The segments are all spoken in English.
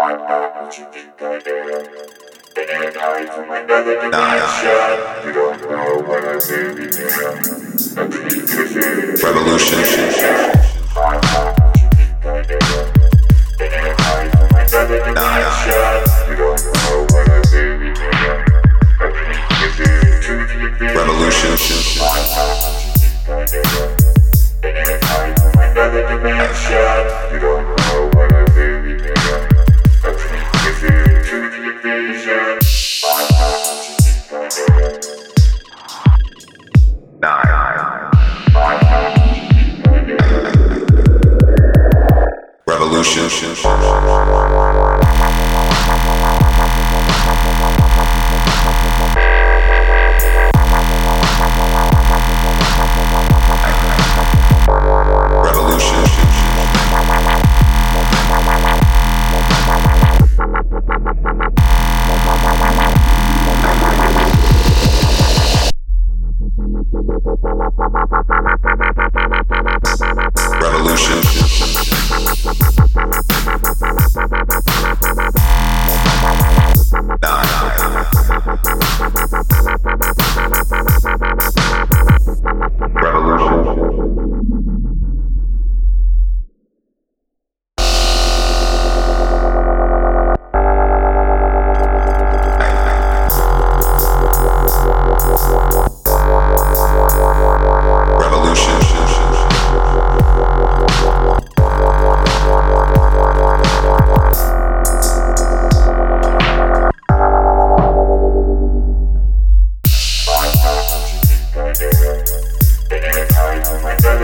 I know what you think I did. And you're coming from another dimension. You don't know what I'm in here. Revolution. revolution. Revolution.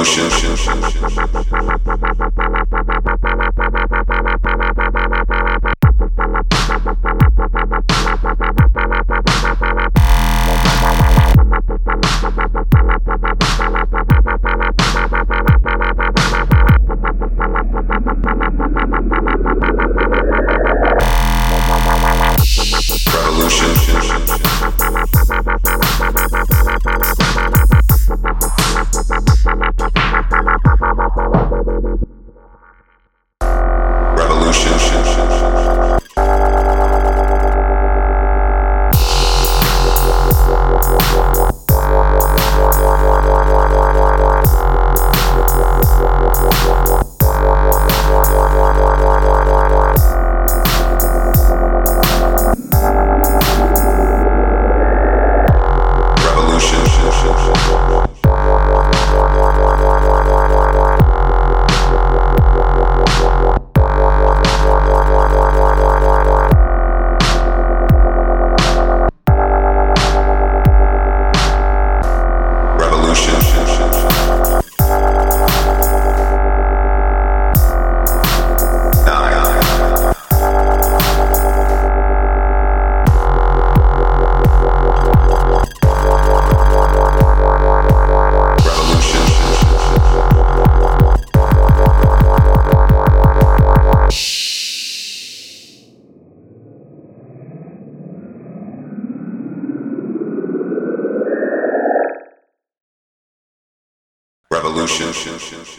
Revolution. revolution.